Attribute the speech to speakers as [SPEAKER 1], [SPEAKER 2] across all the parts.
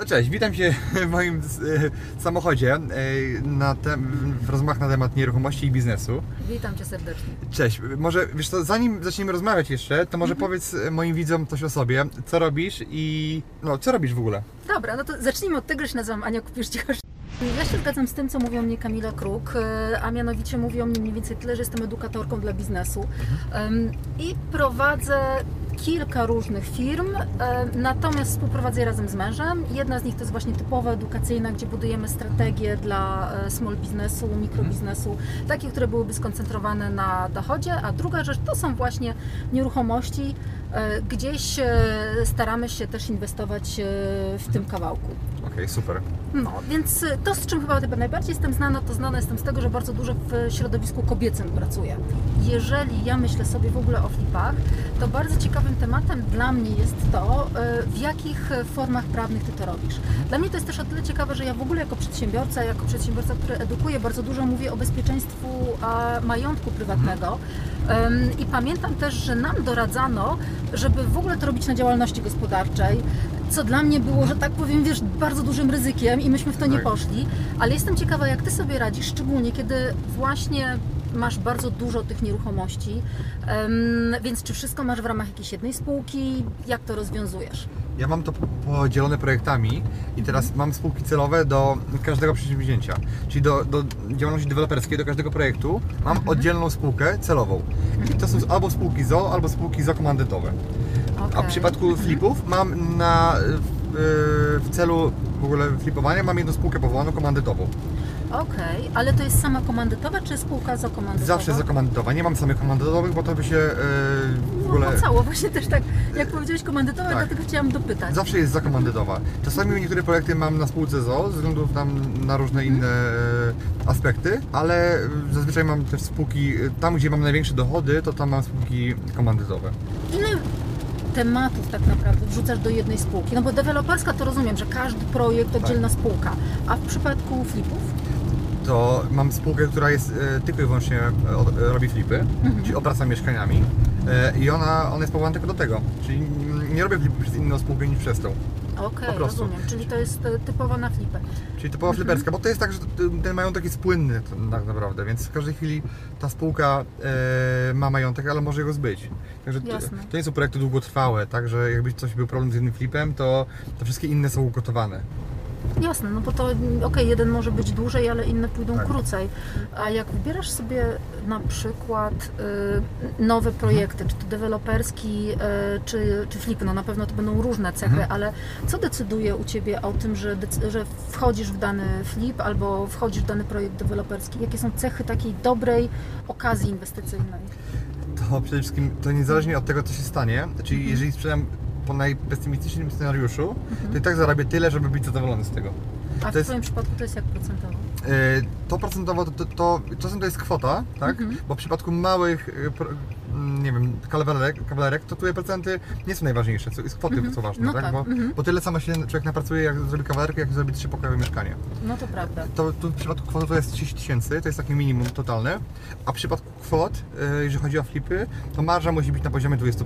[SPEAKER 1] No cześć, witam Cię w moim e, samochodzie e, na tem, w rozmowach na temat nieruchomości i biznesu.
[SPEAKER 2] Witam Cię serdecznie.
[SPEAKER 1] Cześć, może wiesz co, zanim zaczniemy rozmawiać jeszcze, to może
[SPEAKER 2] Mhm.
[SPEAKER 1] powiedz e, moim widzom coś o sobie, co robisz i no, co robisz w ogóle?
[SPEAKER 2] Dobra, no to zacznijmy od tego, że się nazywam Ania Kupisz-Cichosz. Ja się zgadzam z tym, co mówią mnie Kamila Kruk, a mianowicie mówią mnie mniej więcej tyle, że jestem edukatorką dla biznesu Em, i prowadzę kilka różnych firm, e, natomiast współprowadzę je razem z mężem. Jedna z nich to jest właśnie typowa edukacyjna, gdzie budujemy strategie dla e, small biznesu, mikrobiznesu, takie, które byłyby skoncentrowane na dochodzie, a druga rzecz to są właśnie nieruchomości. E, Gdzieś staramy się też inwestować w tym kawałku.
[SPEAKER 1] Okej, super.
[SPEAKER 2] No, więc to, z czym chyba najbardziej jestem znana, to znana jestem z tego, że bardzo dużo w środowisku kobiecym pracuję. Jeżeli ja myślę sobie w ogóle o flipach, to bardzo ciekawym tematem dla mnie jest to, y, w jakich y, formach prawnych Ty to robisz. Dla mnie to jest też o tyle ciekawe, że ja w ogóle jako przedsiębiorca, jako przedsiębiorca, który edukuje, bardzo dużo mówię o bezpieczeństwu a, majątku prywatnego. Ym, I pamiętam też, że nam doradzano, żeby w ogóle to robić na działalności gospodarczej, co dla mnie było, że tak powiem, wiesz, bardzo dużym ryzykiem i myśmy w to nie
[SPEAKER 1] Tak.
[SPEAKER 2] poszli. Ale jestem ciekawa, jak Ty sobie radzisz, szczególnie kiedy właśnie masz bardzo dużo tych nieruchomości. Więc czy wszystko masz w ramach jakiejś jednej spółki? Jak to rozwiązujesz?
[SPEAKER 1] Ja mam to podzielone projektami i teraz mam spółki celowe do każdego przedsięwzięcia. Czyli do, do działalności deweloperskiej, do każdego projektu mam
[SPEAKER 2] Mhm.
[SPEAKER 1] oddzielną spółkę celową. I to są albo spółki ZO, albo spółki ZO komandytowe. A w przypadku flipów mam na, w, w celu w ogóle flipowania mam jedną spółkę powołaną komandytową.
[SPEAKER 2] Okej, ale to jest sama komandytowa, czy spółka zakomandytowa?
[SPEAKER 1] Zawsze zakomandytowa. Nie mam samych komandytowych, bo to by się e, w ogóle...
[SPEAKER 2] No, cało, właśnie też tak, jak powiedziałeś komandytowa,
[SPEAKER 1] Tak.
[SPEAKER 2] dlatego chciałam dopytać.
[SPEAKER 1] Zawsze jest zakomandytowa. Czasami niektóre projekty mam na spółce ZO, ze względu tam na różne inne e, aspekty, ale zazwyczaj mam też spółki, e, tam gdzie mam największe dochody, to tam mam spółki komandytowe.
[SPEAKER 2] Ile tematów tak naprawdę wrzucasz do jednej spółki? No bo deweloperska to rozumiem, że każdy projekt oddzielna spółka, a w przypadku flipów?
[SPEAKER 1] To mam spółkę, która jest e, tylko i wyłącznie e, od- e, robi flipy, czyli opraca mieszkaniami i ona, ona jest powołana tylko do tego. Czyli nie robię flipy przez inną spółkę niż przez tą.
[SPEAKER 2] Okej,
[SPEAKER 1] prostu.
[SPEAKER 2] rozumiem, czyli to jest typowo na flipy.
[SPEAKER 1] Czyli typowa fliperska, bo to jest tak, że ten majątek jest płynny tak naprawdę, więc w każdej chwili ta spółka e, ma majątek, ale może go zbyć. Także to,
[SPEAKER 2] Jasne.
[SPEAKER 1] to nie są projekty długotrwałe, także jakby coś był problem z jednym flipem, to, to wszystkie inne są ugotowane.
[SPEAKER 2] Jasne, no bo to mm, okej, jeden może być dłużej, ale inne pójdą
[SPEAKER 1] Tak.
[SPEAKER 2] krócej. A jak wybierasz sobie na przykład y, nowe projekty, czy to deweloperski, y, czy, czy flip, no na pewno to będą różne cechy,
[SPEAKER 1] Mhm.
[SPEAKER 2] ale co decyduje u Ciebie o tym, że, że wchodzisz w dany flip albo wchodzisz w dany projekt deweloperski? Jakie są cechy takiej dobrej okazji inwestycyjnej?
[SPEAKER 1] To przede wszystkim, to niezależnie od tego, co się stanie, czyli
[SPEAKER 2] Mhm.
[SPEAKER 1] jeżeli sprzedam po najpesymistycznym scenariuszu, to i tak zarabię tyle, żeby być zadowolony z tego.
[SPEAKER 2] A w
[SPEAKER 1] To jest-
[SPEAKER 2] Twoim przypadku to jest jak procentowo?
[SPEAKER 1] E, To procentowo to, to, to czasem to jest kwota, tak?
[SPEAKER 2] Mhm.
[SPEAKER 1] Bo w przypadku małych, e, mm, nie wiem, kawalerek, kawalerek, to tutaj procenty nie są najważniejsze, jest kwoty
[SPEAKER 2] Mhm.
[SPEAKER 1] co ważne,
[SPEAKER 2] No
[SPEAKER 1] tak?
[SPEAKER 2] tak,
[SPEAKER 1] Bo,
[SPEAKER 2] mhm.
[SPEAKER 1] bo tyle samo się człowiek napracuje, jak zrobi kawalerkę, jak zrobi trzypokojowe mieszkanie.
[SPEAKER 2] No to prawda.
[SPEAKER 1] To tu w przypadku kwoty to jest 30 tysięcy, to jest takie minimum totalne, a w przypadku kwot, e, jeżeli chodzi o flipy, to marża musi być na poziomie 20%.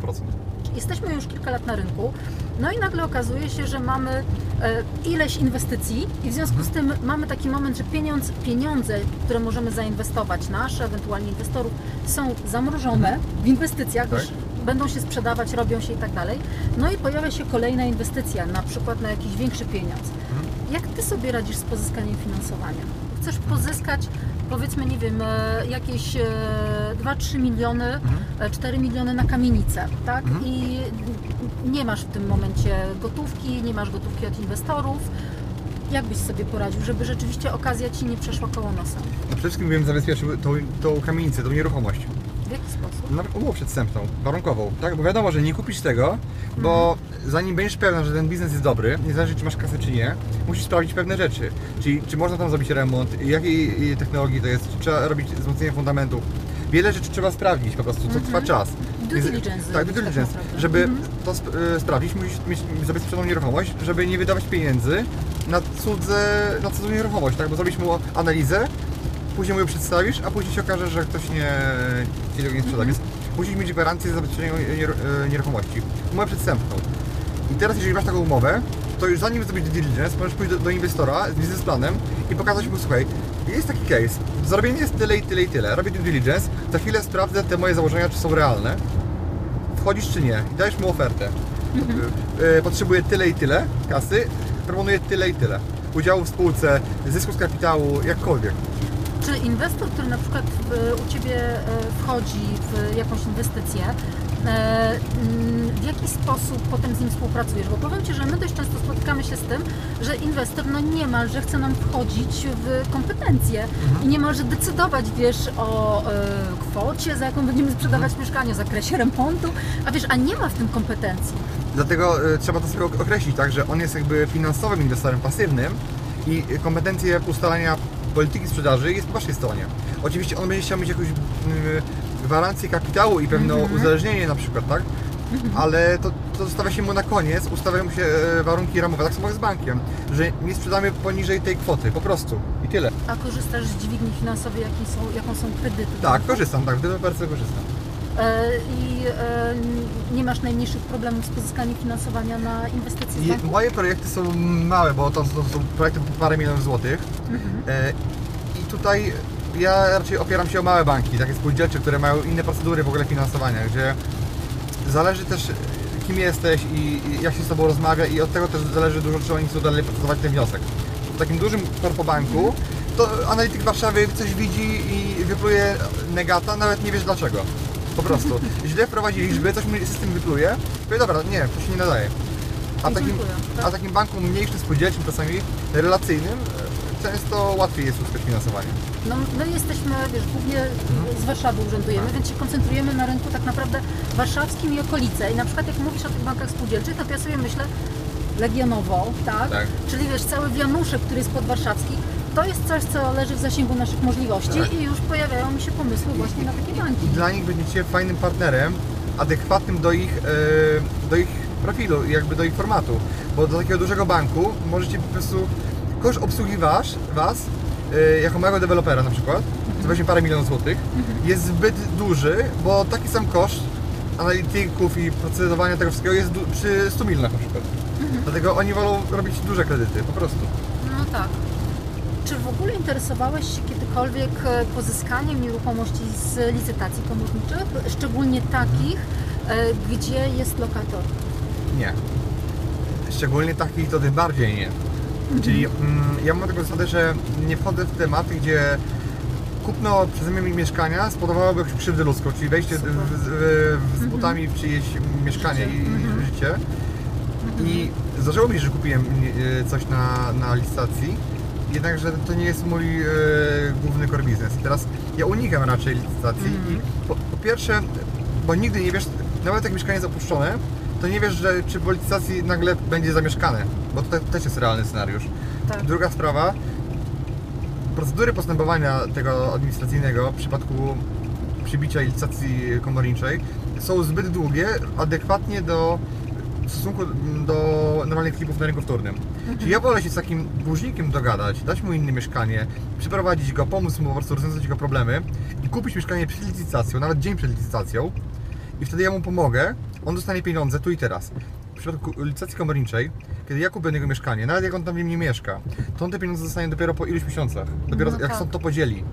[SPEAKER 2] Jesteśmy już kilka lat na rynku, no i nagle okazuje się, że mamy e, ileś inwestycji i w związku z tym mamy taki moment, że pieniądze, pieniądze, które możemy zainwestować, nasze, ewentualnie inwestorów, są zamrożone w inwestycjach,
[SPEAKER 1] Tak.
[SPEAKER 2] już będą się sprzedawać, robią się i tak dalej. No i pojawia się kolejna inwestycja, na przykład na jakiś większy pieniądz. Jak Ty sobie radzisz z pozyskaniem finansowania? Chcesz pozyskać, powiedzmy, nie wiem, e, jakieś e, 2-3 miliony, e, 4 miliony na kamienicę, tak?
[SPEAKER 1] Mhm.
[SPEAKER 2] I nie masz w tym momencie gotówki, nie masz gotówki od inwestorów. Jak byś sobie poradził, żeby rzeczywiście okazja Ci nie przeszła koło nosa?
[SPEAKER 1] No przede wszystkim bym zabezpieczył tą, tą kamienicę, tą nieruchomość.
[SPEAKER 2] W jaki sposób?
[SPEAKER 1] Na umowę przedstępną, warunkową, tak? Bo wiadomo, że nie kupisz tego, bo zanim będziesz pewna, że ten biznes jest dobry, niezależnie czy masz kasę czy nie, musisz sprawdzić pewne rzeczy. Czyli czy można tam zrobić remont, jakiej technologii to jest, czy trzeba robić wzmocnienie fundamentów. Wiele rzeczy trzeba sprawdzić po prostu, co trwa czas.
[SPEAKER 2] Due diligence
[SPEAKER 1] Tak, due
[SPEAKER 2] tak
[SPEAKER 1] diligence.
[SPEAKER 2] naprawdę.
[SPEAKER 1] żeby
[SPEAKER 2] Mhm.
[SPEAKER 1] to sp- y, sprawdzić, musisz mieć zabezpieczoną nieruchomość, żeby nie wydawać pieniędzy na, cudze, na cudzą nieruchomość, tak? Bo zrobisz mu analizę, później mu ją przedstawisz, a później się okaże, że ktoś nie, ci tego nie sprzeda. Więc musisz mieć gwarancję zabezpieczenia y, nieruchomości. Umowę przedstępną. I teraz, jeżeli masz taką umowę, to już zanim zrobić due diligence, możesz pójść do, do inwestora z biznesplanem i pokazać mu, słuchaj, jest taki case, zarobienie jest tyle i tyle i tyle, robię due diligence, za chwilę sprawdzę te moje założenia, czy są realne, wchodzisz czy nie i dajesz mu ofertę. E, Potrzebuję tyle i tyle kasy, proponuję tyle i tyle. Udziału w spółce, zysku z kapitału, jakkolwiek.
[SPEAKER 2] Czy inwestor, który na przykład w, u Ciebie e, wchodzi w jakąś inwestycję, e, w jaki sposób potem z nim współpracujesz? Bo powiem Ci, że my dość często spotykamy się z tym, że inwestor no niemalże chce nam wchodzić w kompetencje i niemalże decydować, wiesz, o e, kwocie, za jaką będziemy sprzedawać mieszkanie, o zakresie remontu, a wiesz, a nie ma w tym kompetencji.
[SPEAKER 1] Dlatego e, trzeba to sobie ok- określić, tak, że on jest jakby finansowym inwestorem pasywnym i ustalania ustalania polityki sprzedaży jest po waszej stronie. Oczywiście on będzie chciał mieć jakąś mm, gwarancję kapitału i pewne uzależnienie na przykład, tak? Ale to, to zostawia się mu na koniec, ustawiają się e, warunki ramowe, tak samo jak z bankiem, że nie sprzedamy poniżej tej kwoty, po prostu i tyle.
[SPEAKER 2] A korzystasz z dźwigni finansowej, jakie są, jaką są kredyty?
[SPEAKER 1] Tak, korzystam, tak, w deweloperce korzystam.
[SPEAKER 2] E, I e, nie masz najmniejszych problemów z pozyskaniem finansowania na inwestycje z banku?
[SPEAKER 1] moje projekty są małe, bo to, są projekty po parę milionów złotych. E, I tutaj ja raczej opieram się o małe banki, takie spółdzielcze, które mają inne procedury w ogóle finansowania, gdzie zależy też kim jesteś i, jak się z Tobą rozmawia i od tego też zależy dużo, czy oni chcą dalej procedować ten wniosek. W takim dużym korpobanku to analityk Warszawy coś widzi i wypluje negata, nawet nie wiesz dlaczego. Po prostu. Źle wprowadzi liczby, coś system wypluje, powie dobra, nie, to się nie nadaje. A takim,
[SPEAKER 2] tak?
[SPEAKER 1] a takim banku mniejszym, spółdzielczym, czasami relacyjnym, e, często łatwiej jest uzyskać finansowanie.
[SPEAKER 2] No, my jesteśmy, wiesz, głównie
[SPEAKER 1] Mhm.
[SPEAKER 2] z Warszawy urzędujemy, więc się koncentrujemy na rynku tak naprawdę warszawskim i okolice. I na przykład jak mówisz o tych bankach spółdzielczych, no to ja sobie myślę Legionowo, tak?
[SPEAKER 1] Tak.
[SPEAKER 2] Czyli wiesz, cały wianuszek, który jest podwarszawski, to jest coś, co leży w zasięgu naszych możliwości
[SPEAKER 1] Tak.
[SPEAKER 2] i już pojawiają mi się pomysły właśnie na takie banki.
[SPEAKER 1] I dla nich będziecie fajnym partnerem, adekwatnym do ich, e, do ich profilu, jakby do ich formatu. Bo do takiego dużego banku możecie po prostu, koszt obsługi wasz, was, e, jako małego dewelopera na przykład, to weźmie parę milionów złotych, jest zbyt duży, bo taki sam koszt analityków i procedowania tego wszystkiego jest du- przy 100 milionach na przykład. Dlatego oni wolą robić duże kredyty, po prostu.
[SPEAKER 2] No tak. Czy w ogóle interesowałeś się kiedykolwiek e, pozyskaniem nieruchomości z licytacji komorniczych, szczególnie takich, e, gdzie jest lokator?
[SPEAKER 1] Nie. Szczególnie takich to tym bardziej nie. Czyli mm, ja mam taką zasadę, że nie wchodzę w tematy, gdzie kupno przeze mnie mieszkania spowodowałoby jakąś krzywdę ludzką, czyli wejście w, w, w, z butami w czyjeś mieszkanie i, i życie. I zdarzyło mi się, że kupiłem e, coś na, na licytacji, jednakże to nie jest mój e, główny core. I teraz ja unikam raczej licytacji i po, po pierwsze, bo nigdy nie wiesz, nawet jak mieszkanie jest opuszczone, to nie wiesz, że czy po licytacji nagle będzie zamieszkane, bo to te- też jest realny scenariusz.
[SPEAKER 2] Tak.
[SPEAKER 1] Druga sprawa, procedury postępowania tego administracyjnego w przypadku przybicia licytacji komorniczej są zbyt długie, adekwatnie do w stosunku do normalnych klipów na rynku wtórnym. Czyli ja wolę się z takim dłużnikiem dogadać, dać mu inne mieszkanie, przyprowadzić go, pomóc mu po prostu rozwiązać jego problemy i kupić mieszkanie przed licytacją, nawet dzień przed licytacją i wtedy ja mu pomogę, on dostanie pieniądze tu i teraz. W przypadku licytacji komorniczej, kiedy ja kupię jego mieszkanie, nawet jak on tam nie mieszka, to on te pieniądze dostanie dopiero po iluś miesiącach, dopiero
[SPEAKER 2] No
[SPEAKER 1] jak
[SPEAKER 2] tak.
[SPEAKER 1] sąd to podzieli.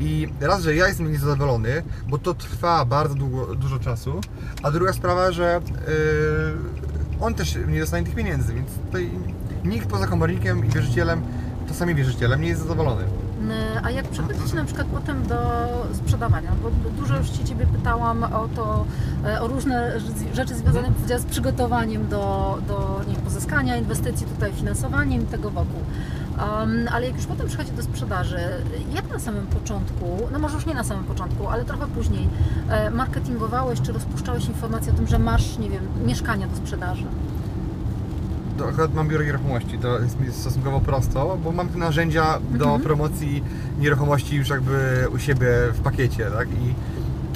[SPEAKER 1] I raz, że ja jestem niezadowolony, bo to trwa bardzo długo, dużo czasu, a druga sprawa, że yy, on też nie dostanie tych pieniędzy, więc tutaj nikt poza komornikiem i wierzycielem, czasami wierzycielem, nie jest zadowolony.
[SPEAKER 2] N- A jak przechodzicie na przykład potem do sprzedawania? Bo dużo już się Ciebie pytałam o to, e, o różne rz- rzeczy związane powiedziała, z przygotowaniem do, do nie pozyskania inwestycji, tutaj finansowaniem i tego wokół. Um, ale jak już potem przychodzi do sprzedaży, jak na samym początku, no może już nie na samym początku, ale trochę później, e, marketingowałeś czy rozpuszczałeś informacje o tym, że masz, nie wiem, mieszkania do sprzedaży?
[SPEAKER 1] To akurat mam biuro nieruchomości, to jest mi stosunkowo prosto, bo mam te narzędzia do
[SPEAKER 2] Mhm.
[SPEAKER 1] promocji nieruchomości już jakby u siebie w pakiecie, tak? I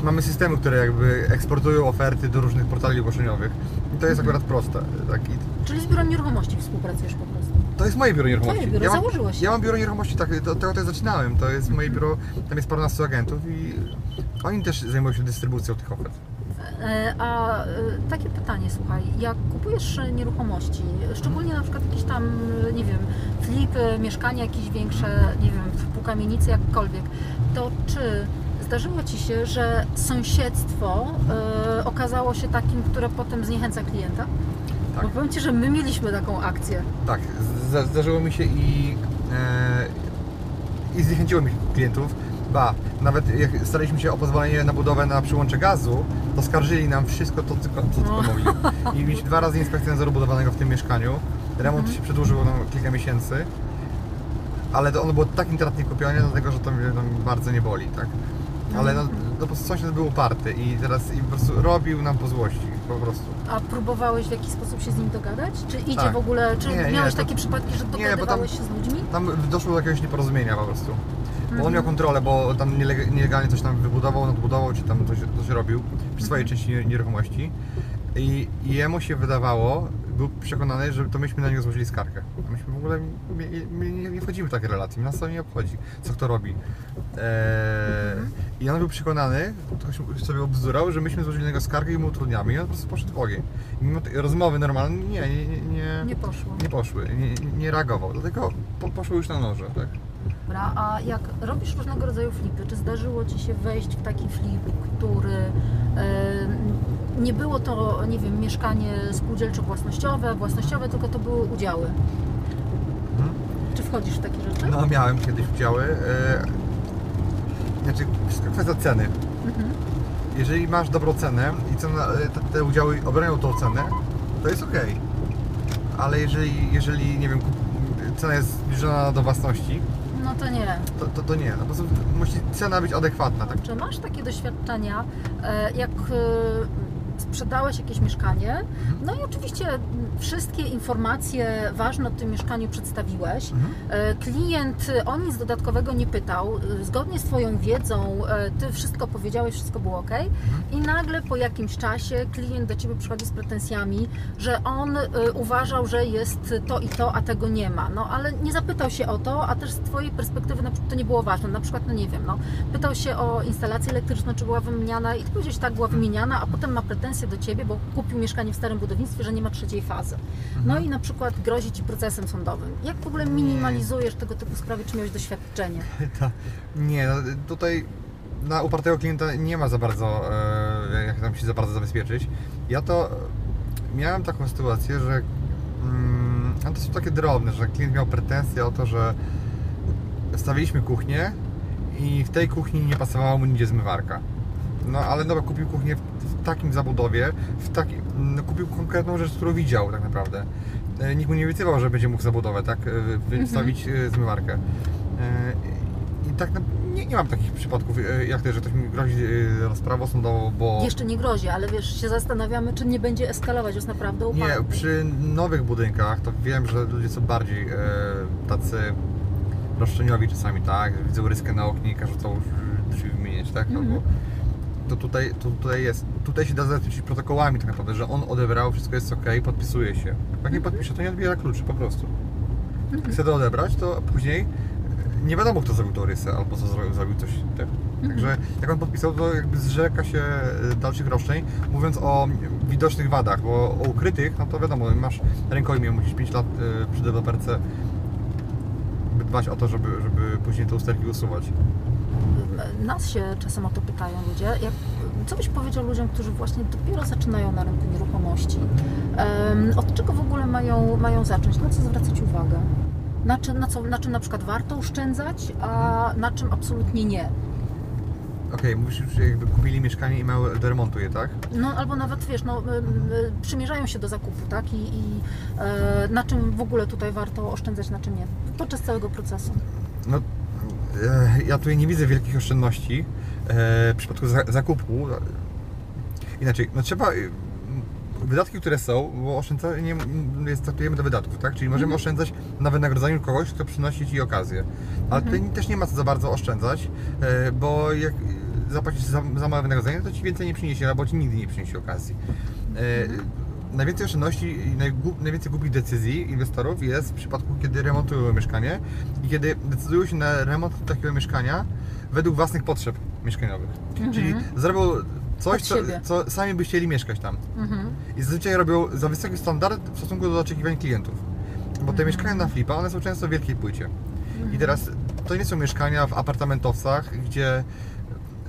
[SPEAKER 1] mamy systemy, które jakby eksportują oferty do różnych portali ogłoszeniowych. I to jest
[SPEAKER 2] Mhm.
[SPEAKER 1] akurat proste, tak? I
[SPEAKER 2] Czyli z biurem nieruchomości współpracujesz po prostu?
[SPEAKER 1] to jest moje biuro nieruchomości.
[SPEAKER 2] Twoje biuro,
[SPEAKER 1] ja mam,
[SPEAKER 2] założyłeś.
[SPEAKER 1] Ja mam biuro nieruchomości, tak, do tego też zaczynałem. To jest moje biuro, tam jest paręnastu agentów i oni też zajmują się dystrybucją tych ofert.
[SPEAKER 2] E, A e, takie pytanie, słuchaj, jak kupujesz nieruchomości, szczególnie na przykład jakieś tam, nie wiem, flipy, mieszkania jakieś większe, nie wiem, pół kamienicy, jakkolwiek, to czy zdarzyło Ci się, że sąsiedztwo e, okazało się takim, które potem zniechęca klienta?
[SPEAKER 1] Tak.
[SPEAKER 2] Bo powiem Ci, że my mieliśmy taką akcję.
[SPEAKER 1] Tak, zdarzyło mi się i, e, i zniechęciło mi klientów. Ba, nawet jak staraliśmy się o pozwolenie na budowę na przyłącze gazu, to skarżyli nam wszystko to, tylko- co tylko
[SPEAKER 2] No.
[SPEAKER 1] mogli. I mieliśmy dwa razy inspekcję nadzoru budowlanego w tym mieszkaniu. Remont
[SPEAKER 2] Mhm.
[SPEAKER 1] się przedłużył na kilka miesięcy, ale to ono było tak intratnie kupione, dlatego że to mnie tam bardzo nie boli, tak? Ale no,
[SPEAKER 2] Mhm.
[SPEAKER 1] no po prostu sąsiad był uparty i teraz i po prostu robił nam po złości, po prostu.
[SPEAKER 2] A próbowałeś w jakiś sposób się z nim dogadać? Czy idzie
[SPEAKER 1] Tak.
[SPEAKER 2] w ogóle, czy
[SPEAKER 1] Nie, nie,
[SPEAKER 2] miałeś
[SPEAKER 1] to-
[SPEAKER 2] takie przypadki, że
[SPEAKER 1] nie, bo tam-
[SPEAKER 2] dogadywałeś się z ludźmi?
[SPEAKER 1] Tam doszło do jakiegoś nieporozumienia po prostu. Bo on miał kontrolę, bo tam niele- nielegalnie coś tam wybudował, nadbudował, czy tam coś, coś robił przy swojej części nie- nieruchomości. I, I jemu się wydawało, był przekonany, że to myśmy na niego złożyli skargę. A myśmy w ogóle my, my nie, wchodzimy w takie relacje, nas to nie obchodzi, co kto robi. Eee,
[SPEAKER 2] Mhm.
[SPEAKER 1] I on był przekonany, ktoś sobie obzdurał, że myśmy złożyli na niego skargę i mu utrudniamy i on po prostu poszedł w ogień. I mimo tej rozmowy normalne, nie, nie, nie, nie,
[SPEAKER 2] Nie poszło.
[SPEAKER 1] nie poszły, nie, nie reagował, dlatego po, poszły już na noże, tak?
[SPEAKER 2] Dobra, a jak robisz różnego rodzaju flipy, czy zdarzyło Ci się wejść w taki flip, który nie było to, nie wiem, mieszkanie spółdzielczo-własnościowe, własnościowe, tylko to były udziały?
[SPEAKER 1] Mhm.
[SPEAKER 2] Czy wchodzisz w takie rzeczy?
[SPEAKER 1] No miałem kiedyś udziały. E, znaczy, wszystko kwestia ceny.
[SPEAKER 2] Mhm.
[SPEAKER 1] Jeżeli masz dobrą cenę i cena, e, te, udziały obronią tą cenę, to jest ok. Ale jeżeli, jeżeli nie wiem, cena jest zbliżona do własności,
[SPEAKER 2] No to nie.
[SPEAKER 1] to, to, to nie. No, po prostu musi cena być adekwatna. Tak?
[SPEAKER 2] Czy masz takie doświadczenia, e, jak e, sprzedałeś jakieś mieszkanie, no i oczywiście wszystkie informacje ważne o tym mieszkaniu przedstawiłeś.
[SPEAKER 1] Mhm.
[SPEAKER 2] E, Klient o nic dodatkowego nie pytał. E, Zgodnie z Twoją wiedzą, e, Ty wszystko powiedziałeś, wszystko było ok. I nagle po jakimś czasie klient do Ciebie przychodzi z pretensjami, że on uważał, że jest to i to, a tego nie ma. No ale nie zapytał się o to, a też z Twojej perspektywy to nie było ważne. Na przykład, no nie wiem, no, pytał się o instalację elektryczną, czy była wymieniana i Ty powiedziałeś, tak, była wymieniana, a potem ma pretensje do Ciebie, bo kupił mieszkanie w starym budownictwie, że nie ma trzeciej fazy. No i na przykład grozi Ci procesem sądowym. Jak w ogóle minimalizujesz tego typu sprawy, czy miałeś doświadczenie?
[SPEAKER 1] Ta, nie, no, tutaj na upartego klienta nie ma za bardzo, e, jak tam się za bardzo zabezpieczyć. Ja to e, miałem taką sytuację, że mm, to są takie drobne, że klient miał pretensje o to, że stawiliśmy kuchnię i w tej kuchni nie pasowała mu nigdzie zmywarka. No ale dobra, kupił kuchnię w, takim zabudowie, w taki, no, kupił konkretną rzecz, którą widział tak naprawdę. E, Nikt mu nie obiecywał, że będzie mógł zabudowę, tak, e, wystawić e, zmywarkę. I tak nie, nie mam takich przypadków, jak to, że ktoś mi grozi rozprawą sądową, bo...
[SPEAKER 2] Jeszcze nie grozi, ale wiesz, się zastanawiamy, czy nie będzie eskalować, jest naprawdę upadek.
[SPEAKER 1] Nie, przy nowych budynkach to wiem, że ludzie są bardziej e, tacy roszczeniowi czasami, tak? Widzą ryskę na oknie i każą całą drzwi wymienić, tak?
[SPEAKER 2] Mhm.
[SPEAKER 1] To tutaj, to tutaj jest, tutaj się da zabezpieczyć protokołami tak naprawdę, że on odebrał, wszystko jest ok, podpisuje się. Jak nie podpisze, to nie odbiera kluczy po prostu.
[SPEAKER 2] Mhm.
[SPEAKER 1] Chce to odebrać, to później e, nie wiadomo kto zrobił tą rysę, albo co zrobił, zrobił coś tak. Także jak on podpisał, to jakby zrzeka się e, dalszych roszczeń, mówiąc o widocznych wadach, bo o ukrytych, no to wiadomo, masz rękojmię, musisz 5 lat e, przy deweloperce dbać o to, żeby, żeby później te usterki usuwać.
[SPEAKER 2] Nas się czasem o to pytają ludzie. Jak, co byś powiedział ludziom, którzy właśnie dopiero zaczynają na rynku nieruchomości? Od czego w ogóle mają, mają zacząć? Na co zwracać uwagę? Na czym, na, co, na czym na przykład warto oszczędzać, a na czym absolutnie nie?
[SPEAKER 1] Okej, mówisz, że jakby kupili mieszkanie i mają do remontu je, tak?
[SPEAKER 2] No albo nawet wiesz, no, przymierzają się do zakupu, tak? I, i e, na czym w ogóle tutaj warto oszczędzać, na czym nie. Podczas całego procesu.
[SPEAKER 1] No, ja tutaj nie widzę wielkich oszczędności e, w przypadku za, zakupu. Inaczej, no trzeba. e, Wydatki, które są, bo oszczędzanie m, jest, traktujemy do wydatków, tak? Czyli możemy oszczędzać na wynagrodzeniu kogoś, kto przynosi Ci okazję. Ale tutaj też nie ma co za bardzo oszczędzać, e, bo jak zapłacisz za, za małe wynagrodzenie, to Ci więcej nie przyniesie, albo Ci nigdy nie przyniesie okazji. E, Najwięcej oszczędności i najwięcej głupich decyzji inwestorów jest w przypadku, kiedy remontują mieszkanie i kiedy decydują się na remont takiego mieszkania według własnych potrzeb mieszkaniowych. Czyli zrobią coś, co, co sami by chcieli mieszkać tam.
[SPEAKER 2] Mhm.
[SPEAKER 1] I zazwyczaj robią za wysoki standard w stosunku do oczekiwań klientów. Bo te mieszkania na flipa, one są często w wielkiej płycie. I teraz to nie są mieszkania w apartamentowcach, gdzie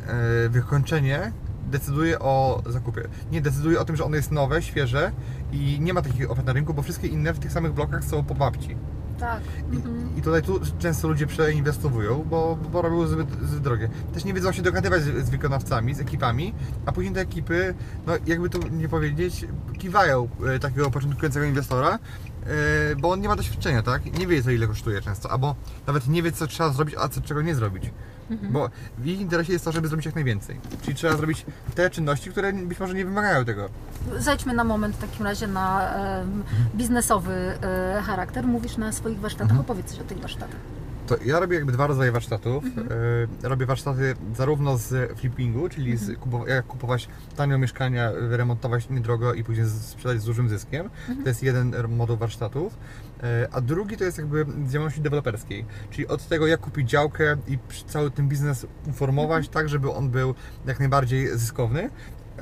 [SPEAKER 1] e, wykończenie decyduje o zakupie. Nie, decyduje o tym, że ono jest nowe, świeże i nie ma takich ofert na rynku, bo wszystkie inne w tych samych blokach są po babci.
[SPEAKER 2] Tak. Mhm.
[SPEAKER 1] I, I tutaj tu często ludzie przeinwestowują, bo, bo robią zbyt, zbyt drogie. Też nie wiedzą się dogadywać z, z wykonawcami, z ekipami, a później te ekipy, no jakby tu nie powiedzieć, kiwają e, takiego początkującego inwestora, bo on nie ma doświadczenia, tak? Nie wie co ile kosztuje często, albo nawet nie wie co trzeba zrobić, a co czego nie zrobić. Bo w ich interesie jest to, żeby zrobić jak najwięcej. Czyli trzeba zrobić te czynności, które być może nie wymagają tego.
[SPEAKER 2] Zejdźmy na moment w takim razie na em, biznesowy e, charakter. Mówisz na swoich warsztatach,
[SPEAKER 1] Mhm.
[SPEAKER 2] opowiedz coś o tych warsztatach.
[SPEAKER 1] To ja robię jakby dwa rodzaje warsztatów. E, robię warsztaty zarówno z flippingu, czyli z kupowa- jak kupować tanio mieszkania, remontować niedrogo i później z- sprzedać z dużym zyskiem. To jest jeden moduł warsztatów. E, a drugi to jest jakby z działalności deweloperskiej, czyli od tego jak kupić działkę i cały ten biznes uformować tak, żeby on był jak najbardziej zyskowny.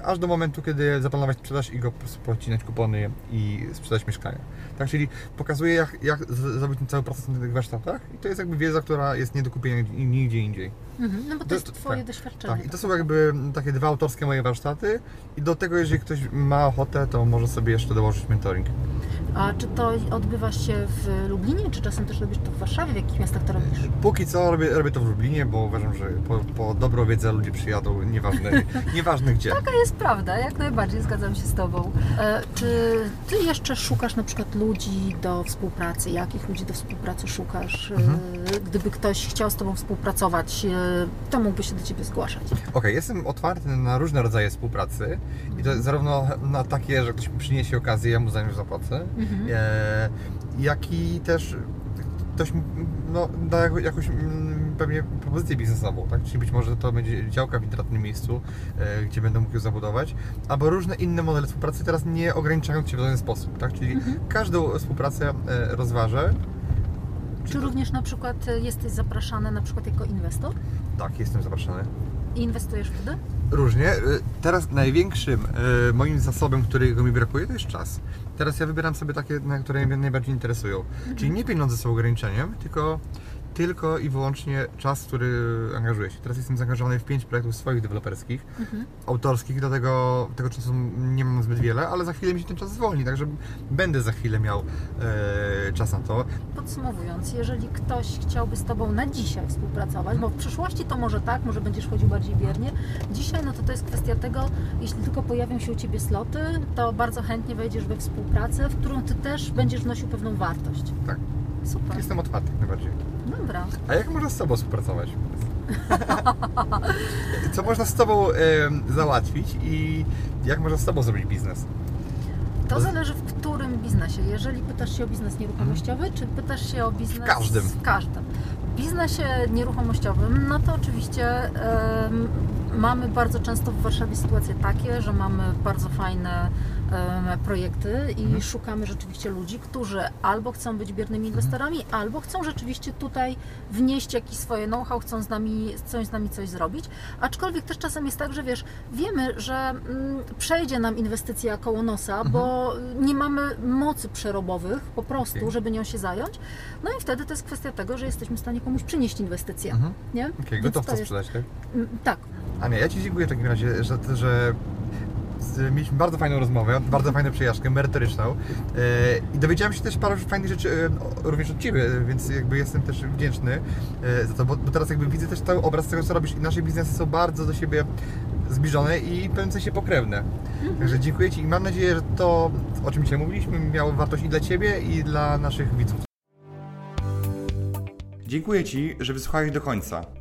[SPEAKER 1] Aż do momentu, kiedy zaplanować sprzedaż i go po prostu pocinać kupony i sprzedać mieszkania. Tak, czyli pokazuję, jak, jak zrobić ten cały proces na tych warsztatach i to jest jakby wiedza, która jest nie do kupienia nigdzie- indziej.
[SPEAKER 2] Mhm. No bo to,
[SPEAKER 1] To-
[SPEAKER 2] jest Twoje
[SPEAKER 1] tak,
[SPEAKER 2] doświadczenie.
[SPEAKER 1] Tak, i to są jakby takie dwa autorskie moje warsztaty i do tego, jeżeli ktoś ma ochotę, to może sobie jeszcze dołożyć mentoring.
[SPEAKER 2] A czy to odbywa się w Lublinie, czy czasem też robisz to w Warszawie? W jakich miastach to robisz?
[SPEAKER 1] Póki co robię, robię to w Lublinie, bo uważam, że po, po dobrą wiedzę ludzie przyjadą, nieważne, nieważne gdzie.
[SPEAKER 2] Taka jest prawda, jak najbardziej zgadzam się z Tobą. E, czy Ty jeszcze szukasz na przykład ludzi do współpracy? Jakich ludzi do współpracy szukasz? E, Gdyby ktoś chciał z Tobą współpracować, e, to mógłby się do Ciebie zgłaszać.
[SPEAKER 1] Okej, jestem otwarty na różne rodzaje współpracy i to zarówno na takie, że ktoś mi przyniesie okazję, ja mu za nią zapłacę, e, jak i też ktoś no, da jakąś mm, pewnie propozycję biznesową, tak? Czyli być może to będzie działka w intratnym miejscu, e, gdzie będę mógł ją zabudować, albo różne inne modele współpracy, teraz nie ograniczając się w żaden sposób, tak? Czyli każdą współpracę e, rozważę.
[SPEAKER 2] Czy również na przykład e, jesteś zapraszany na przykład jako inwestor
[SPEAKER 1] Tak, jestem zapraszany.
[SPEAKER 2] i inwestujesz wtedy?
[SPEAKER 1] Różnie. Y, Teraz największym y, moim zasobem, którego mi brakuje, to jest czas. Teraz ja wybieram sobie takie, na które mnie najbardziej interesują. Czyli nie pieniądze są ograniczeniem, tylko, tylko i wyłącznie czas, który angażuję się. Teraz jestem zaangażowany w pięć projektów swoich deweloperskich, autorskich, dlatego tego czasu nie mam zbyt wiele, ale za chwilę mi się ten czas zwolni, także będę za chwilę miał e, czas na to.
[SPEAKER 2] Podsumowując, jeżeli ktoś chciałby z Tobą na dzisiaj współpracować, bo w przyszłości to może tak, może będziesz chodził bardziej biernie, dzisiaj to to jest kwestia tego, jeśli tylko pojawią się u Ciebie sloty, to bardzo chętnie wejdziesz we współpracę, w którą Ty też będziesz wnosił pewną wartość.
[SPEAKER 1] Tak,
[SPEAKER 2] Super,
[SPEAKER 1] jestem otwarty najbardziej.
[SPEAKER 2] dobra.
[SPEAKER 1] A jak można z Tobą współpracować? Co można z Tobą em, załatwić i jak można z Tobą zrobić biznes?
[SPEAKER 2] To zależy w którym biznesie. Jeżeli pytasz się o biznes nieruchomościowy, czy pytasz się o biznes...
[SPEAKER 1] W każdym.
[SPEAKER 2] W każdym. W biznesie nieruchomościowym, no to oczywiście mamy bardzo często w Warszawie sytuacje takie, że mamy bardzo fajne projekty i
[SPEAKER 1] Mhm.
[SPEAKER 2] szukamy rzeczywiście ludzi, którzy albo chcą być biernymi inwestorami, albo chcą rzeczywiście tutaj wnieść jakieś swoje know-how, chcą z nami, chcą z nami coś zrobić. Aczkolwiek też czasem jest tak, że wiesz, wiemy, że mm, przejdzie nam inwestycja koło nosa, bo nie mamy mocy przerobowych po prostu,
[SPEAKER 1] Okej.
[SPEAKER 2] żeby nią się zająć. No i wtedy to jest kwestia tego, że jesteśmy w stanie komuś przynieść inwestycję.
[SPEAKER 1] Mhm.
[SPEAKER 2] Nie? To
[SPEAKER 1] to
[SPEAKER 2] jest-
[SPEAKER 1] sprzedać, tak?
[SPEAKER 2] Mm, Tak.
[SPEAKER 1] Ania, ja Ci dziękuję w takim razie, że, że mieliśmy bardzo fajną rozmowę, bardzo fajną przejażdżkę, merytoryczną e, i dowiedziałem się też paru fajnych rzeczy e, również od Ciebie, więc jakby jestem też wdzięczny e, za to, bo, bo teraz jakby widzę też cały obraz tego, co robisz i nasze biznesy są bardzo do siebie zbliżone i w pewnym sensie pokrewne. Także dziękuję Ci i mam nadzieję, że to, o czym dzisiaj mówiliśmy, miało wartość i dla Ciebie, i dla naszych widzów. Dziękuję Ci, że wysłuchałeś do końca.